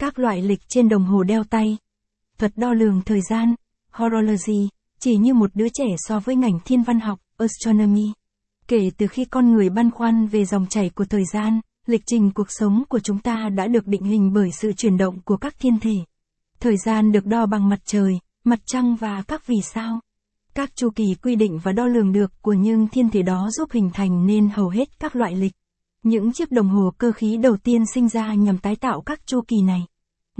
Các loại lịch trên đồng hồ đeo tay. Thuật đo lường thời gian, horology, chỉ như một đứa trẻ so với ngành thiên văn học, astronomy. Kể từ khi con người băn khoăn về dòng chảy của thời gian, lịch trình cuộc sống của chúng ta đã được định hình bởi sự chuyển động của các thiên thể. Thời gian được đo bằng mặt trời, mặt trăng và các vì sao. Các chu kỳ quy định và đo lường được của những thiên thể đó giúp hình thành nên hầu hết các loại lịch. Những chiếc đồng hồ cơ khí đầu tiên sinh ra nhằm tái tạo các chu kỳ này.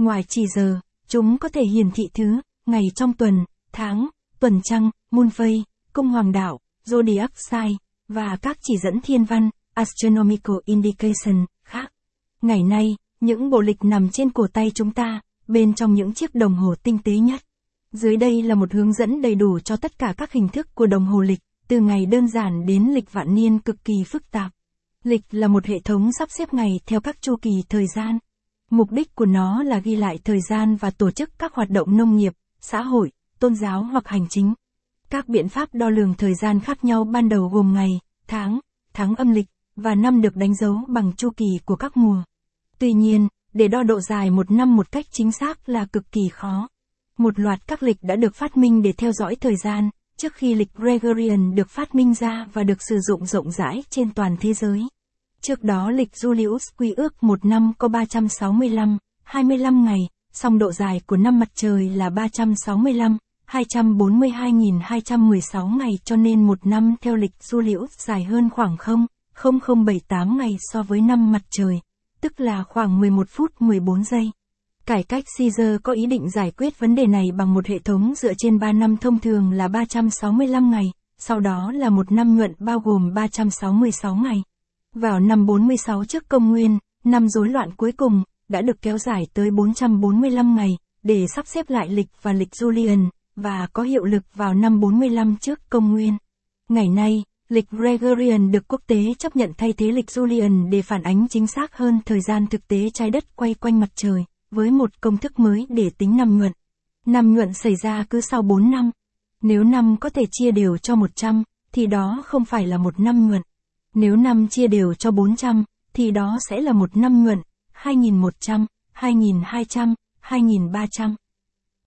Ngoài chỉ giờ, chúng có thể hiển thị thứ, ngày trong tuần, tháng, tuần trăng, moon phase, cung hoàng đạo, zodiac sign, và các chỉ dẫn thiên văn, astronomical indication, khác. Ngày nay, những bộ lịch nằm trên cổ tay chúng ta, bên trong những chiếc đồng hồ tinh tế nhất. Dưới đây là một hướng dẫn đầy đủ cho tất cả các hình thức của đồng hồ lịch, từ ngày đơn giản đến lịch vạn niên cực kỳ phức tạp. Lịch là một hệ thống sắp xếp ngày theo các chu kỳ thời gian. Mục đích của nó là ghi lại thời gian và tổ chức các hoạt động nông nghiệp, xã hội, tôn giáo hoặc hành chính. Các biện pháp đo lường thời gian khác nhau ban đầu gồm ngày, tháng, tháng âm lịch, và năm được đánh dấu bằng chu kỳ của các mùa. Tuy nhiên, để đo độ dài một năm một cách chính xác là cực kỳ khó. Một loạt các lịch đã được phát minh để theo dõi thời gian, trước khi lịch Gregorian được phát minh ra và được sử dụng rộng rãi trên toàn thế giới. Trước đó lịch Julius quy ước một năm có 365, 25 ngày, song độ dài của năm mặt trời là 365, 242.216 ngày cho nên một năm theo lịch Julius dài hơn khoảng 0, 0078 ngày so với năm mặt trời, tức là khoảng 11 phút 14 giây. Cải cách Caesar có ý định giải quyết vấn đề này bằng một hệ thống dựa trên 3 năm thông thường là 365 ngày, sau đó là một năm nhuận bao gồm 366 ngày. Vào năm 46 trước công nguyên, năm rối loạn cuối cùng, đã được kéo dài tới 445 ngày, để sắp xếp lại lịch và lịch Julian, và có hiệu lực vào năm 45 trước công nguyên. Ngày nay, lịch Gregorian được quốc tế chấp nhận thay thế lịch Julian để phản ánh chính xác hơn thời gian thực tế trái đất quay quanh mặt trời, với một công thức mới để tính năm nhuận. Năm nhuận xảy ra cứ sau 4 năm. Nếu năm có thể chia đều cho 100, thì đó không phải là một năm nhuận. Nếu năm chia đều cho 400, thì đó sẽ là một năm nhuận, 2100, 2200, 2300.